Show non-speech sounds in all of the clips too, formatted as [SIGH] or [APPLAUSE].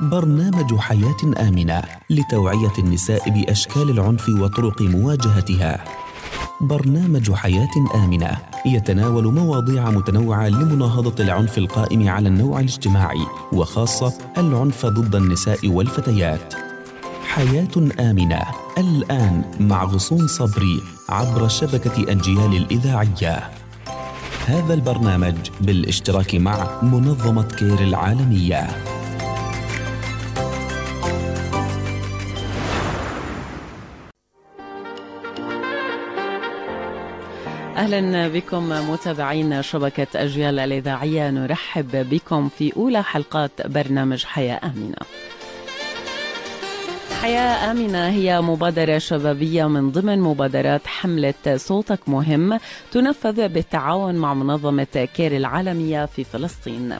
برنامج حياة آمنة لتوعية النساء بأشكال العنف وطرق مواجهتها. برنامج حياة آمنة يتناول مواضيع متنوعة لمناهضة العنف القائم على النوع الاجتماعي وخاصة العنف ضد النساء والفتيات. حياة آمنة الآن مع غصون صبري عبر شبكة أجيال الإذاعية. هذا البرنامج بالاشتراك مع منظمة كير العالمية. أهلا بكم متابعين شبكة أجيال الإذاعية نرحب بكم في أولى حلقات برنامج حياة آمنة. حياة آمنة هي مبادرة شبابية من ضمن مبادرات حملة صوتك مهم تنفذ بالتعاون مع منظمة كير العالمية في فلسطين.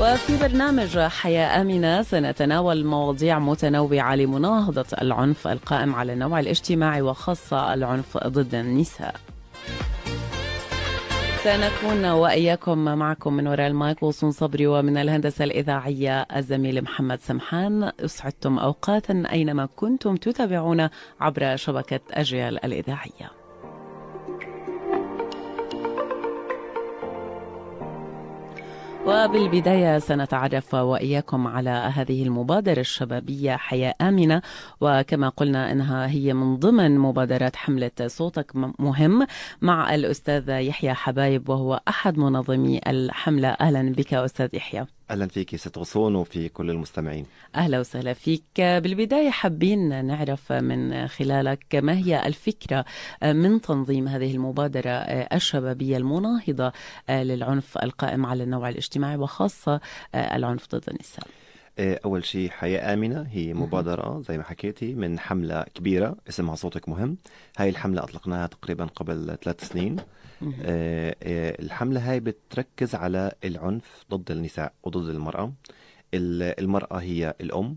وفي برنامج حياة آمنة سنتناول مواضيع متنوعة لمناهضة العنف القائم على النوع الاجتماعي وخاصة العنف ضد النساء. سنكون وإياكم معكم من وراء المايك وصون صبري ومن الهندسة الإذاعية الزميل محمد سمحان أسعدتم أوقاتا أينما كنتم تتابعون عبر شبكة أجيال الإذاعية وبالبداية سنتعرف وإياكم على هذه المبادرة الشبابية حياة آمنة. وكما قلنا أنها هي من ضمن مبادرات حملة صوتك مهم مع الأستاذ يحيى حبايب وهو أحد منظمي الحملة. أهلا بك أستاذ يحيى. أهلا فيك ست غصون وفي كل المستمعين. أهلا وسهلا فيك. بالبداية حابين نعرف من خلالك ما هي الفكرة من تنظيم هذه المبادرة الشبابية المناهضة للعنف القائم على النوع الاجتماعي وخاصة العنف ضد النساء. أول شيء حياة آمنة هي مبادرة زي ما حكيتي من حملة كبيرة اسمها صوتك مهم. هاي الحملة أطلقناها تقريبا قبل ثلاث سنين. الحملة هاي بتركز على العنف ضد النساء وضد المرأة. المرأة هي الأم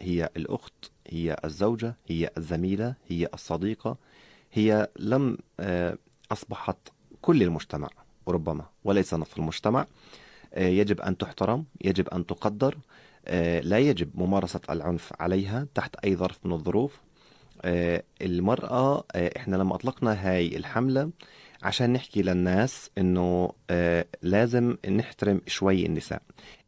هي الأخت هي الزوجة هي الزميلة هي الصديقة. هي لم أصبحت كل المجتمع ربما وليس نصف المجتمع. يجب أن تحترم يجب أن تقدر. لا يجب ممارسة العنف عليها تحت أي ظرف من الظروف. المرأة إحنا لما أطلقنا هاي الحملة عشان نحكي للناس إنه لازم نحترم شوي النساء.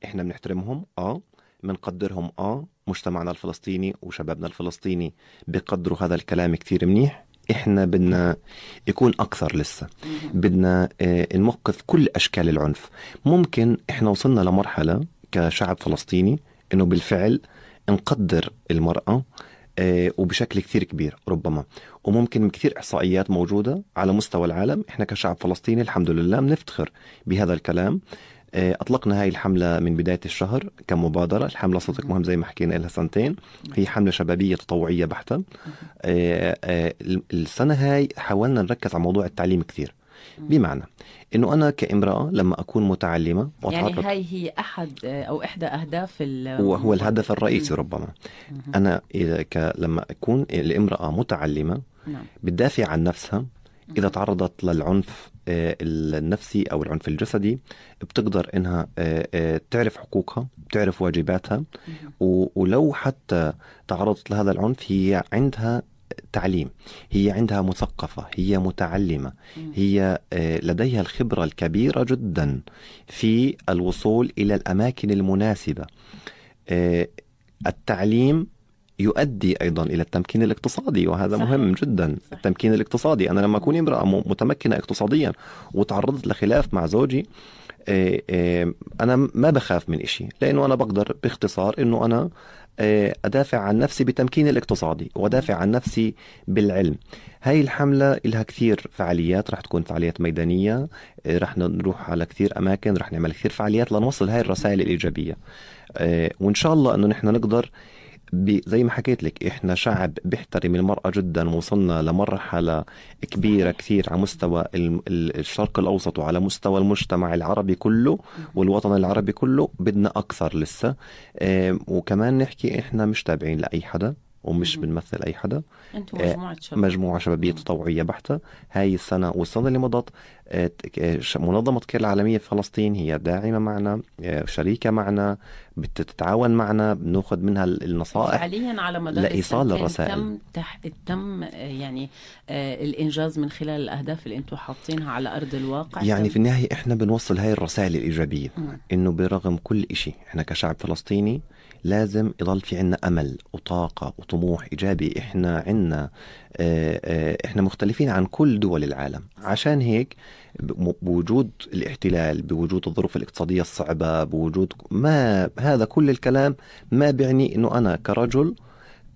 إحنا بنحترمهم آه بنقدرهم آه مجتمعنا الفلسطيني وشبابنا الفلسطيني بقدروا هذا الكلام كتير منيح. إحنا بدنا يكون أكثر لسه. بدنا نوقف كل أشكال العنف. ممكن إحنا وصلنا لمرحلة كشعب فلسطيني إنه بالفعل نقدر المرأة وبشكل كثير كبير ربما. وممكن كثير إحصائيات موجودة على مستوى العالم. إحنا كشعب فلسطيني الحمد لله بنفتخر بهذا الكلام. أطلقنا هاي الحملة من بداية الشهر كمبادرة. الحملة صوتك مهم زي ما حكينا لها سنتين. هي حملة شبابية تطوعية بحتة. السنة هاي حاولنا نركز على موضوع التعليم كثير. بمعنى إنه أنا كامرأة لما أكون متعلمة يعني هاي هي أحد أو إحدى أهداف وهو الهدف الرئيسي ربما. أنا إذا ك... لما أكون الامراه متعلمة نعم. بتدافع عن نفسها إذا تعرضت للعنف النفسي أو العنف الجسدي بتقدر إنها تعرف حقوقها بتعرف واجباتها. ولو حتى تعرضت لهذا العنف هي عندها تعليم. هي عندها مثقفة هي متعلمة. هي لديها الخبرة الكبيرة جدا في الوصول إلى الأماكن المناسبة. التعليم يؤدي أيضا إلى التمكين الاقتصادي وهذا صحيح. مهم جدا صحيح. التمكين الاقتصادي. أنا لما أكون امرأة متمكنة اقتصاديا وتعرضت لخلاف مع زوجي أنا ما بخاف من إشي لأنه أنا بقدر باختصار إنه أنا أدافع عن نفسي بتمكين الاقتصادي وأدافع عن نفسي بالعلم. هاي الحملة لها كثير فعاليات رح تكون فعاليات ميدانية رح نروح على كثير أماكن رح نعمل كثير فعاليات لنوصل هاي الرسائل الإيجابية. وإن شاء الله أنه نحن نقدر زي ما حكيت لك إحنا شعب بيحترم المرأة جدا وصلنا لمرحلة كبيرة كثير على مستوى الشرق الأوسط وعلى مستوى المجتمع العربي كله والوطن العربي كله بدنا أكثر لسه. وكمان نحكي إحنا مش تابعين لأي حدا ومش بنمثل أي حدا. أنتم مجموعة شباب. مجموعة شبابية تطوعية بحتة. هاي السنة والسنة اللي مضت آه، منظمة كير العالمية في فلسطين هي داعمة معنا آه، شريكة معنا بتتعاون معنا بناخذ منها النصائح. فعليا على مدار لإيصال الرسائل. تم تح... تم يعني الإنجاز من خلال الأهداف اللي أنتم حاطينها على أرض الواقع. يعني في النهاية إحنا بنوصل هاي الرسائل الإيجابية م. إنه برغم كل إشي إحنا كشعب فلسطيني لازم يضل في عنا أمل وطاقة وطموح إيجابي. إحنا عنا إحنا مختلفين عن كل دول العالم. عشان هيك بوجود الاحتلال بوجود الظروف الاقتصادية الصعبة بوجود ما هذا كل الكلام ما بيعني إنه أنا كرجل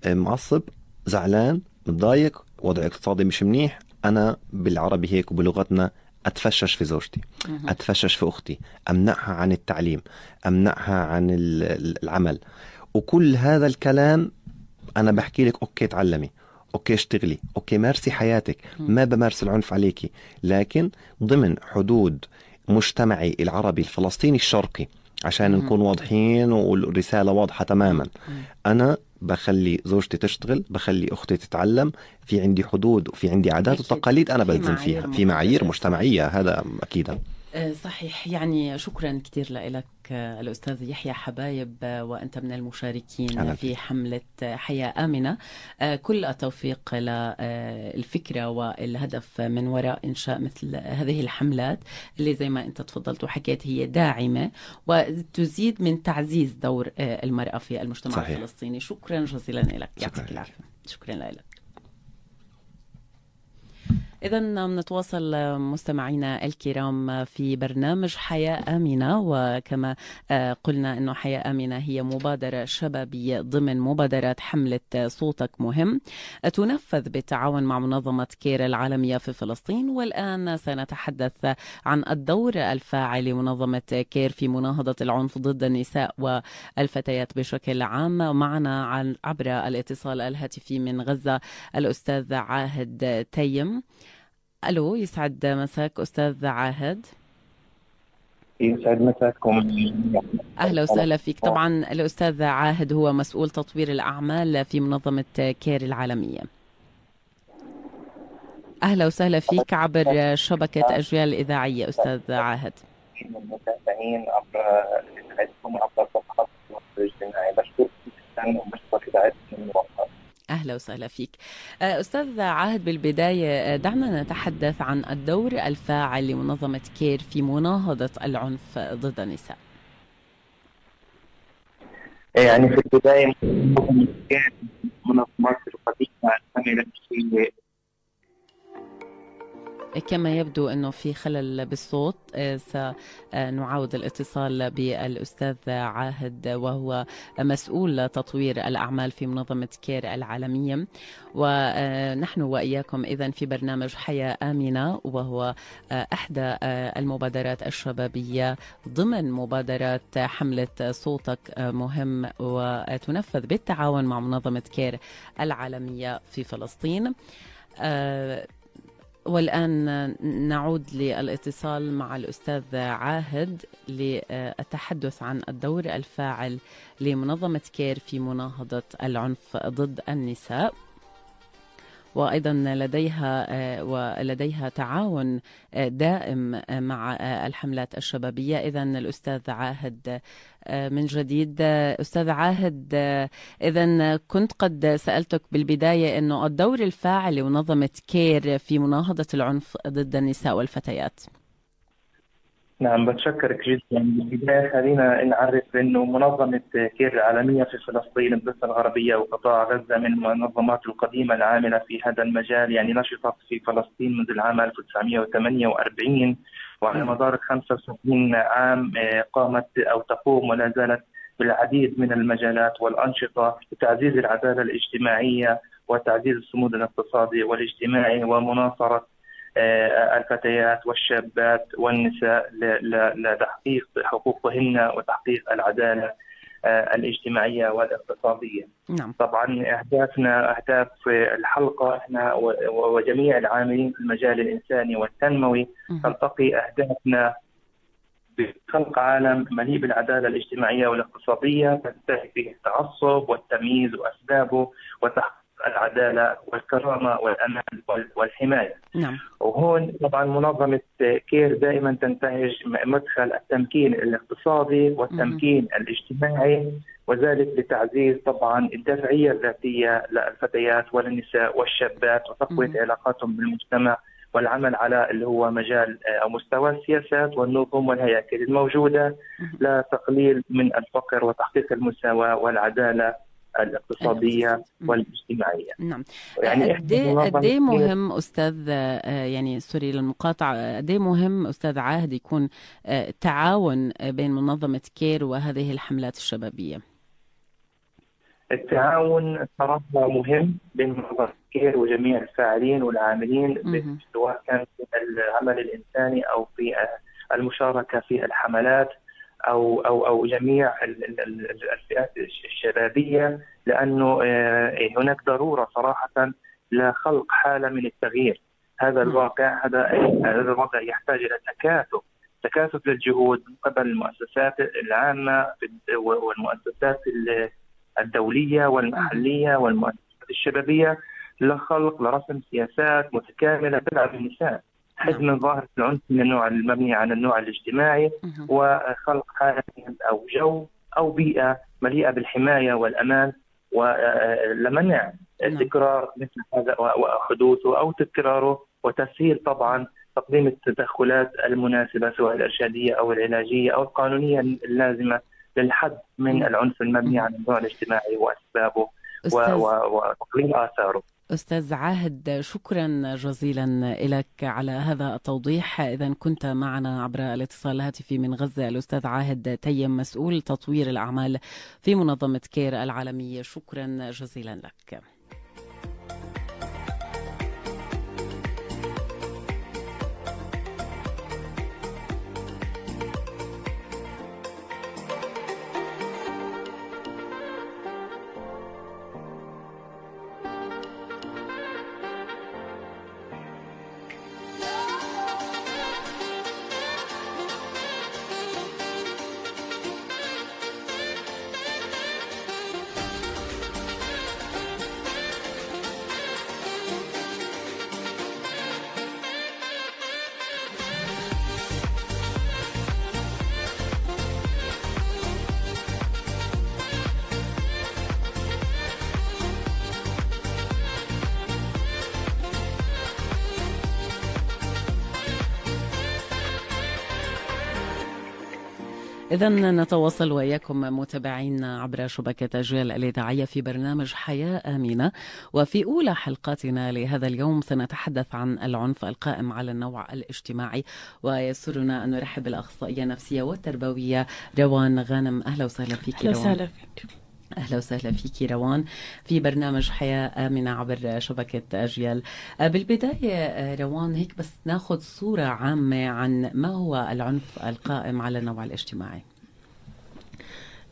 آه، معصب زعلان متضايق وضع اقتصادي مش منيح أنا بالعربي هيك وبلغتنا أتفشش في زوجتي أتفشش في أختي أمنعها عن التعليم أمنعها عن العمل. وكل هذا الكلام أنا بحكي لك okay تعلمي. okay اشتغلي. okay مارسي حياتك. ما بمارس العنف عليكي. لكن ضمن حدود مجتمعي العربي الفلسطيني الشرقي عشان نكون واضحين والرسالة واضحة تماما. أنا بخلي زوجتي تشتغل بخلي أختي تتعلم. في عندي حدود وفي عندي عادات وتقاليد أنا بلزم فيها. في معايير مجتمعية هذا أكيدا. صحيح. يعني شكرا كثير لك الأستاذ يحيى حبايب وأنت من المشاركين في حملة حياة آمنة. آه، كل التوفيق للفكرة والهدف من وراء إنشاء مثل هذه الحملات اللي زي ما أنت تفضلت وحكيت هي داعمة وتزيد من تعزيز دور آه، المرأة في المجتمع صحيح. الفلسطيني. شكرا جزيلا لك. يعطيك العافية. شكرا لك. إذا نتواصل مستمعينا الكرام في برنامج حياة آمنة وكما آه، قلنا أنه حياة آمنة هي مبادرة شبابية ضمن مبادرات حملة صوتك مهم. تنفذ بالتعاون مع منظمة كير العالمية في فلسطين والآن سنتحدث عن الدور الفاعل لمنظمة كير في مناهضة العنف ضد النساء والفتيات بشكل عام. معنا عبر الاتصال الهاتفي من غزة الأستاذ عاهد تيم. ألو يسعد مساك أستاذ عاهد. يسعد مساكم. أهلا وسهلا فيك. طبعا الأستاذ عاهد هو مسؤول تطوير الأعمال في منظمة كير العالمية. أهلا وسهلا فيك عبر شبكة أجيال الإذاعية أستاذ عاهد. المتابعين عبر إذاعتكم عبر صفحات الاجتماعي. بشكركم جدا وبشكر إذاعتكم. أهلا وسهلا فيك. آه، أستاذ عاهد بالبداية آه، دعنا نتحدث عن الدور الفاعل لمنظمة كير في مناهضة العنف ضد النساء. يعني في البداية منظمات القديمة في كما يبدو أنه في خلل بالصوت آه، سنعاود الاتصال بالأستاذ عاهد وهو مسؤول تطوير الأعمال في منظمة كير العالمية. ونحن وإياكم اذا في برنامج حياة آمنة وهو آه، احدى آه، المبادرات الشبابية ضمن مبادرات حملة صوتك مهم وتنفذ بالتعاون مع منظمة كير العالمية في فلسطين. والآن نعود للاتصال مع الأستاذ عاهد للتحدث عن الدور الفاعل لمنظمة كير في مناهضة العنف ضد النساء. وأيضا لديها آه، ولديها تعاون آه، دائم آه، مع الحملات الشبابية. اذا الأستاذ عاهد من جديد. أستاذ عاهد اذا كنت قد سألتك بالبداية إنه الدور الفاعل لمنظمة كير في مناهضة العنف ضد النساء والفتيات. نعم بتشكرك جدا. بالبداية خلينا نعرف أنه منظمة كير العالمية في فلسطين الضفة الغربية وقطاع غزة من المنظمات القديمة العاملة في هذا المجال يعني نشطت في فلسطين منذ العام 1948 وعلى مدار 65 عام آه، قامت أو تقوم ولا زالت بالعديد من المجالات والأنشطة لتعزيز العدالة الاجتماعية وتعزيز الصمود الاقتصادي والاجتماعي ومناصرة الفتيات والشابات والنساء لتحقيق حقوقهن وتحقيق العدالة آه، الاجتماعية والاقتصادية. نعم. طبعا أهدافنا أهداف الحلقة إحنا وجميع العاملين في المجال الإنساني والتنموي تلتقي أهدافنا بخلق عالم مليء بالعدالة الاجتماعية والاقتصادية تنتهي فيه التعصب والتمييز وأسبابه وتحقيق العدالة والكرامة والأمان والحماية. نعم. وهون طبعا منظمة كير دائما تنتهج مدخل التمكين الاقتصادي والتمكين الاجتماعي وذلك لتعزيز طبعا الدفعية الذاتية للفتيات والنساء والشابات وتقوية علاقاتهم بالمجتمع والعمل على اللي هو مجال أو مستوى السياسات والنظم والهياكل الموجودة لتقليل من الفقر وتحقيق المساواة والعدالة الاقتصادية والاجتماعية. نعم. يعني قد إيه, إيه مهم أستاذ آه، يعني sorry للمقاطعة قد إيه مهم أستاذ عاهد يكون آه، تعاون بين منظمة كير وهذه الحملات الشبابية؟ التعاون صراحة مهم بين منظمة كير وجميع الفاعلين والعاملين سواء كان في العمل الإنساني أو في المشاركة في الحملات أو أو أو جميع الفئات الشبابية لأنه آه، هناك ضرورة صراحة لخلق حالة من التغيير. هذا الواقع هذا هذا الواقع يحتاج إلى تكاتف تكاتف للجهود من قبل المؤسسات العامة والمؤسسات الدولية والمحلية والمؤسسات الشبابية لخلق لرسم سياسات متكاملة تدعم النساء حد من ظاهرة العنف من النوع المبني على النوع الاجتماعي وخلق حالة أو جو أو بيئة مليئة بالحماية والأمان ولمنع نعم. تكرار مثل هذا وحدوثه أو تكراره وتسهيل طبعا تقديم التدخلات المناسبة سواء الإرشادية أو العلاجية أو القانونية اللازمة للحد من العنف المبني على النوع الاجتماعي وأسبابه وتقليل آثاره. أستاذ عاهد شكرا جزيلا لك على هذا التوضيح. إذا كنت معنا عبر الاتصال الهاتفي من غزة الأستاذ عاهد تيم مسؤول تطوير الأعمال في منظمة كير العالمية. شكرا جزيلا لك. إذا نتواصل وإياكم متابعينا عبر شبكة أجيال الإذاعية في برنامج حياة آمنة. وفي أولى حلقاتنا لهذا اليوم سنتحدث عن العنف القائم على النوع الاجتماعي ويسرنا أن نرحب بالأخصائية النفسية والتربوية روان غانم. أهلا وسهلا فيك أهلا وسهلا فيك. أهلا وسهلا فيك روان في برنامج حياة آمنة عبر شبكة أجيال. آه، بالبداية آه، روان هيك بس ناخذ صورة عامة عن ما هو العنف القائم على النوع الاجتماعي.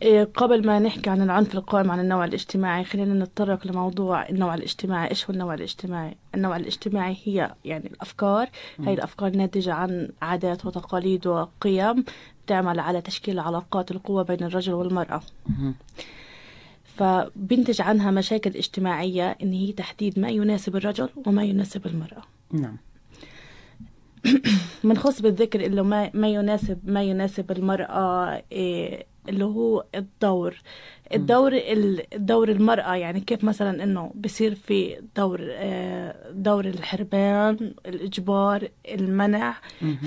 إيه، قبل ما نحكي عن العنف القائم على النوع الاجتماعي خلينا نتطرق لموضوع النوع الاجتماعي. إيش هو النوع الاجتماعي؟ النوع الاجتماعي هي يعني الأفكار. هي الأفكار ناتجة عن عادات وتقاليد وقيم تعمل على تشكيل علاقات القوة بين الرجل والمرأة. فبنتج عنها مشاكل اجتماعية إن هي تحديد ما يناسب الرجل وما يناسب المرأة. نعم. [CLEARS THROAT] منخص بالذكر اللي ما ما يناسب ما يناسب المرأة إيه اللي هو الدور. الدور الدور المرأة يعني كيف مثلا إنه بصير في دور آه، دور الحرمان الإجبار المنع.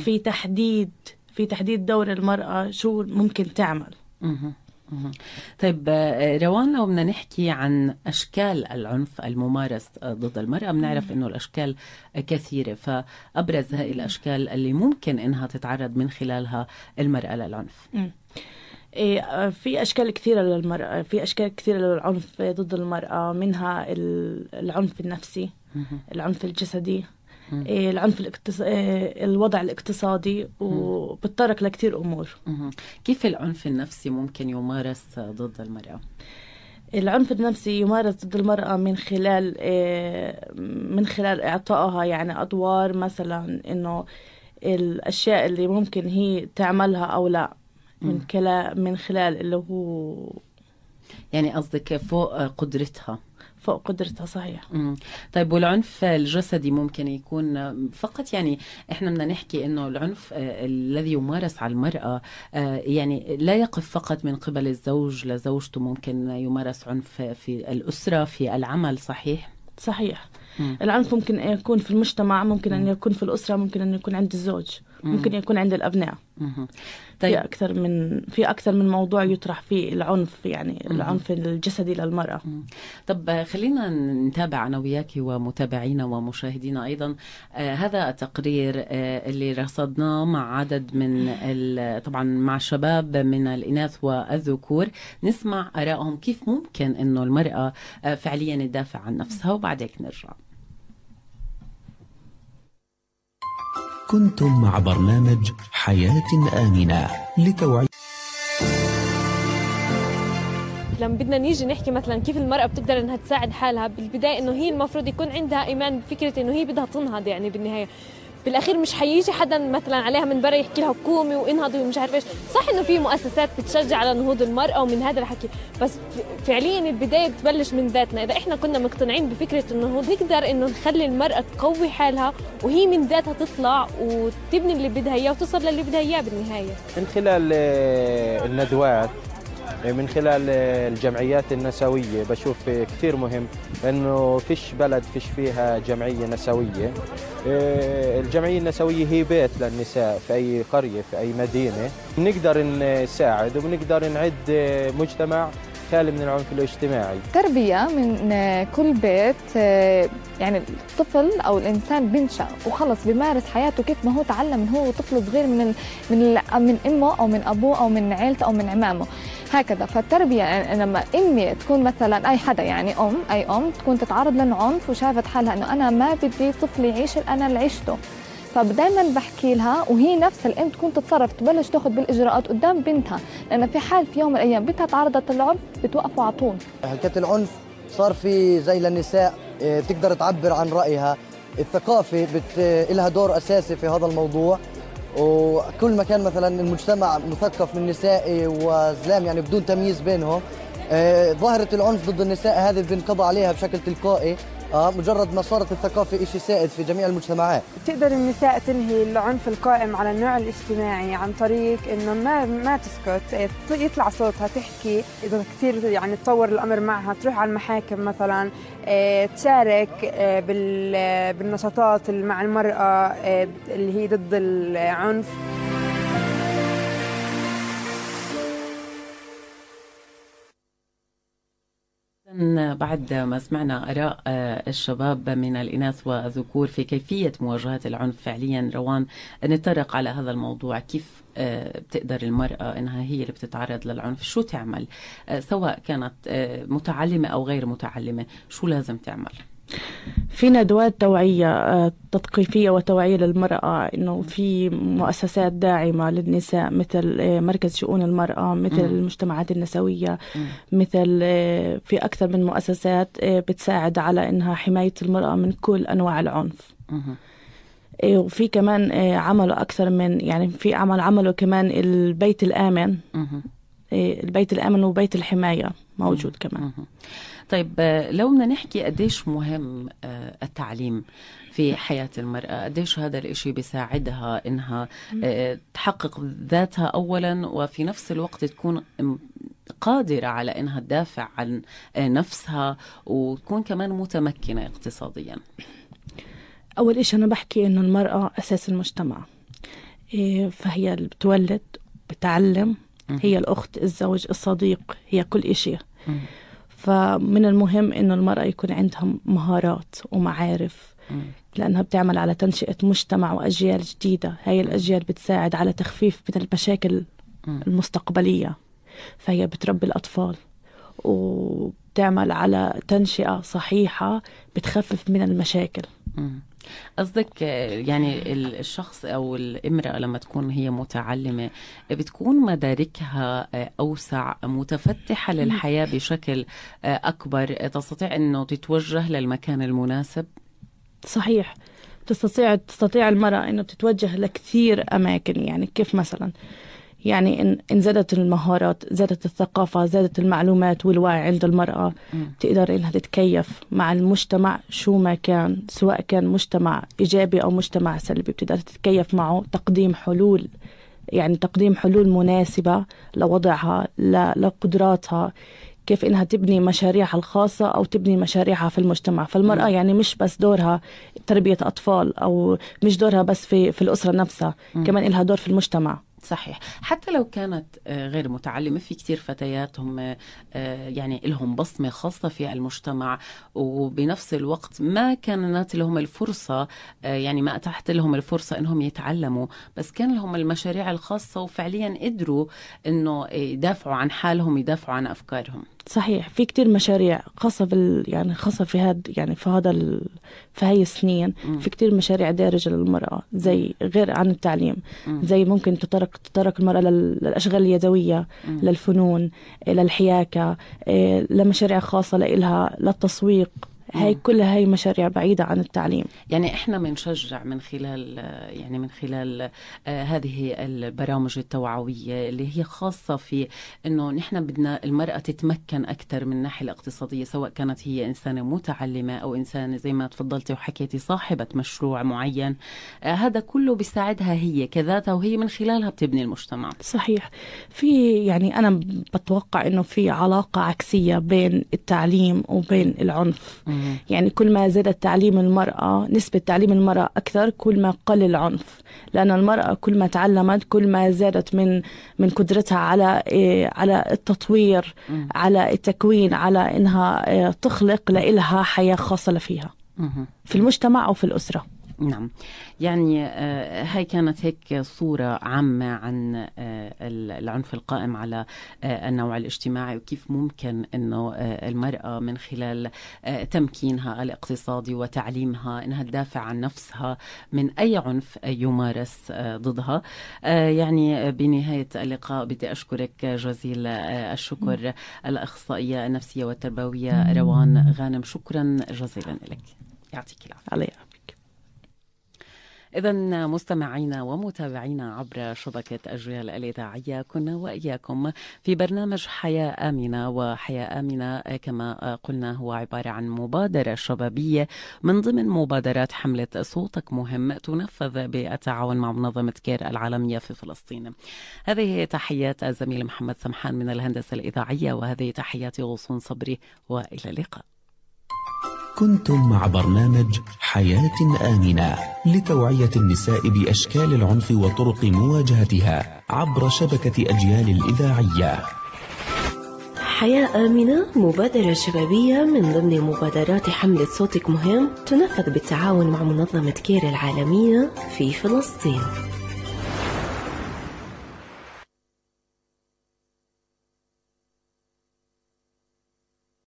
في تحديد في تحديد دور المرأة شو ممكن تعمل. طيب آه، روان لو بدنا نحكي عن أشكال العنف الممارس ضد المرأة بنعرف إنه الأشكال كثيرة. فأبرز هذه الأشكال اللي ممكن إنها تتعرض من خلالها المرأة للعنف. إيه آه، في أشكال كثيرة للمرأة في أشكال كثيرة للعنف ضد المرأة منها العنف النفسي العنف الجسدي العنف الاقتص... إيه، الوضع الاقتصادي وبتطرق لكثير أمور. كيف العنف النفسي ممكن يمارس ضد المرأة؟ العنف النفسي يمارس ضد المرأة من خلال إيه، من خلال إعطائها يعني أدوار مثلا إنه الأشياء اللي ممكن هي تعملها أو لا من كلا من خلال اللي هو يعني قصدك فوق قدرتها. فوق قدرتها صحيح. مم. طيب والعنف الجسدي ممكن يكون فقط يعني إحنا بدنا نحكي إنه العنف آه، الذي يمارس على المرأة آه، يعني لا يقف فقط من قبل الزوج لزوجته ممكن يمارس عنف في الأسرة في العمل صحيح؟ صحيح. مم. العنف ممكن يكون في المجتمع ممكن أن يكون في الأسرة ممكن أن يكون عند الزوج. ممكن يكون عند الأبناء. مهم. في طيب. أكثر من في أكثر من موضوع يطرح فيه العنف يعني العنف الجسدي للمرأة. طب خلينا نتابع أنا وياك ومتابعينا ومشاهدينا أيضا. آه هذا التقرير آه اللي رصدناه مع عدد من طبعا مع شباب من الإناث والذكور. نسمع آرائهم كيف ممكن إنه المرأة آه فعليا تدافع عن نفسها وبعدك نرجع. كنتم مع برنامج حياة آمنة لتوعية لما بدنا نيجي نحكي مثلا كيف المرأة بتقدر إنها تساعد حالها بالبداية إنه هي المفروض يكون عندها إيمان بفكرة إنه هي بدها تنهض يعني بالنهاية. بالاخير مش حيجي حدا مثلا عليها من برا يحكي لها قومي وانهضي ومش عارف إيش. صح إنه في مؤسسات بتشجع على نهوض المرأة ومن هذا الحكي بس فعليا البداية بتبلش من ذاتنا. إذا إحنا كنا مقتنعين بفكرة إنه نقدر إنه نخلي المرأة تقوي حالها وهي من ذاتها تطلع وتبني اللي بدها إياه وتصل للي بدها إياه بالنهاية. من خلال آه، الندوات من خلال الجمعيات النسوية بشوف كثير مهم إنه فيش بلد فيش فيها جمعية نسوية. آه، الجمعية النسوية هي بيت للنساء في أي قرية في أي مدينة. بنقدر نساعد وبنقدر نعد مجتمع خالي من العنف الاجتماعي. تربية من كل بيت يعني الطفل أو الإنسان بينشأ وخلص بيمارس حياته كيف ما هو تعلم من هو طفل صغير من من من أمه أو من أبوه أو من عيلته أو من عمامه. هكذا. فالتربية يعني لما أمي تكون مثلا أي حدا يعني أم أي أم تكون تتعرض للعنف وشافت حالها إنه أنا ما بدي طفلي يعيش اللي أنا اللي عشته فدائما بحكي لها وهي نفس الأم تكون تتصرف تبلش تاخذ بالإجراءات قدام بنتها. لأن في حال في يوم من الأيام بنتها تعرضت للعنف بتوقفوا على طول. حكايه العنف صار في زي للنساء آه، تقدر تعبر عن رأيها. الثقافة بت... لها دور أساسي في هذا الموضوع. وكل ما كان مثلا المجتمع مثقف من نسائي وزلام يعني بدون تمييز بينهم آه، ظاهرة العنف ضد النساء هذه بنقضى عليها بشكل تلقائي. آه، مجرد ما صارت الثقافة شيء سائد في جميع المجتمعات. تقدر النساء تنهي العنف القائم على النوع الاجتماعي عن طريق إنه ما ما تسكت يطلع صوتها تحكي. إذا كثير يعني تطور الأمر معها تروح على المحاكم مثلا إيه، تشارك بال- بالنشاطات مع المرأة إيه، اللي هي ضد العنف. بعد ما سمعنا آراء آه، الشباب من الإناث والذكور في كيفية مواجهة العنف فعليا روان نتطرق على هذا الموضوع. كيف آه، بتقدر المرأة إنها هي اللي بتتعرض للعنف؟ شو تعمل؟ آه، سواء كانت متعلمة أو غير متعلمة شو لازم تعمل؟ في ندوات توعية آه، تثقيفية وتوعية للمرأة إنه في مؤسسات داعمة للنساء مثل آه، مركز شؤون المرأة مثل مم. المجتمعات النسوية مم. مثل آه، في أكثر من مؤسسات بتساعد على إنها حماية المرأة من كل أنواع العنف. آه، وفي كمان عملوا أكثر من يعني في عمل عملوا كمان البيت الآمن البيت الآمن وبيت الحماية موجود كمان. طيب آه، لو بدنا نحكي قديش مهم آه، التعليم في حياة المرأة قديش هذا الإشي بيساعدها إنها آه، تحقق ذاتها أولا وفي نفس الوقت تكون قادرة على إنها تدافع عن نفسها وتكون كمان متمكنة اقتصاديا أول إشي أنا بحكي إنه المرأة أساس المجتمع إيه، فهي اللي بتولد بتعلم. هي الأخت الزوج الصديق هي كل إشي. فمن المهم إنه المرأة يكون عندها مهارات ومعارف مم. لأنها بتعمل على تنشئة مجتمع وأجيال جديدة هاي الأجيال بتساعد على تخفيف من المشاكل مم. المستقبلية فهي بتربي الأطفال وبتعمل على تنشئة صحيحة بتخفف من المشاكل. قصدك آه، يعني ال- الشخص أو الإمرأة لما تكون هي متعلمة بتكون مداركها آه، أوسع متفتحة للحياة بشكل آه، أكبر آه، تستطيع إنه تتوجه للمكان المناسب؟ صحيح. تستطيع تستطيع المرأة إنه تتوجه لكثير أماكن يعني كيف مثلا؟ يعني إن, إن زادت المهارات زادت الثقافة زادت المعلومات والوعي عند المرأة تقدر إنها تتكيف مع المجتمع شو ما كان سواء كان مجتمع إيجابي أو مجتمع سلبي. بتقدر تتكيف معه تقديم حلول يعني تقديم حلول مناسبة لوضعها لقدراتها كيف إنها تبني مشاريعها الخاصة أو تبني مشاريعها في المجتمع. فالمرأة يعني مش بس دورها تربية أطفال أو مش دورها بس في في الأسرة نفسها كمان لها دور في المجتمع. صحيح. حتى لو كانت آه، غير متعلمة في كتير فتيات هم آه، يعني لهم بصمة خاصة في المجتمع وبنفس الوقت ما كانت لهم الفرصة آه، يعني ما أتاحت لهم الفرصة أنهم يتعلموا بس كان لهم المشاريع الخاصة وفعليا قدروا أنه يدافعوا عن حالهم يدافعوا عن أفكارهم. صحيح في كتير مشاريع خاصة بال يعني خاصة في هاد يعني في هذا ال... في هاي السنين في كتير مشاريع دارجة للمرأة زي غير عن التعليم زي ممكن تترك تترك المرأة لل... للأشغال اليدوية للفنون إيه، للحياكة لمشاريع خاصة لإلها للتسويق. هاي كلها هاي مشاريع بعيدة عن التعليم. يعني إحنا بنشجع من خلال يعني من خلال آه، هذه البرامج التوعوية اللي هي خاصة في إنه نحن بدنا المرأة تتمكن أكثر من الناحية الاقتصادية سواء كانت هي إنسانة متعلمة أو إنسانة زي ما تفضلتي وحكيتي صاحبة مشروع معين. آه، هذا كله بيساعدها هي كذاتها وهي من خلالها بتبني المجتمع. صحيح. في يعني أنا بتوقع إنه في علاقة عكسية بين التعليم وبين العنف. يعني كل ما زاد تعليم المرأة نسبة تعليم المرأة أكثر كل ما قل العنف. لأن المرأة كل ما تعلمت كل ما زادت من من قدرتها على إيه، على التطوير على التكوين على إنها إيه، تخلق لإلها حياة خاصة لفيها مهم. في المجتمع أو في الأسرة. نعم. يعني آه، هاي كانت هيك صورة عامة عن آه، العنف القائم على آه، النوع الاجتماعي وكيف ممكن أنه المرأة من خلال تمكينها الاقتصادي وتعليمها أنها تدافع عن نفسها من أي عنف يمارس ضدها. يعني بنهاية اللقاء بدي أشكرك جزيل الشكر الأخصائية النفسية والتربوية روان غانم. شكرا جزيلا لك. يعطيك العافية. إذا مستمعينا ومتابعينا عبر شبكة أجيال الإذاعية كنا وإياكم في برنامج حياة آمنة وحياة آمنة كما قلنا هو عبارة عن مبادرة شبابية. من ضمن مبادرات حملة صوتك مهم تنفذ بالتعاون مع منظمة كير العالمية في فلسطين. هذه تحيات الزميل محمد سمحان من الهندسة الإذاعية وهذه تحياتي غصون صبري وإلى اللقاء. كنتم مع برنامج حياة آمنة لتوعية النساء بأشكال العنف وطرق مواجهتها عبر شبكة أجيال الإذاعية. حياة آمنة مبادرة شبابية من ضمن مبادرات حملة صوتك مهم تنفذ بالتعاون مع منظمة كير العالمية في فلسطين.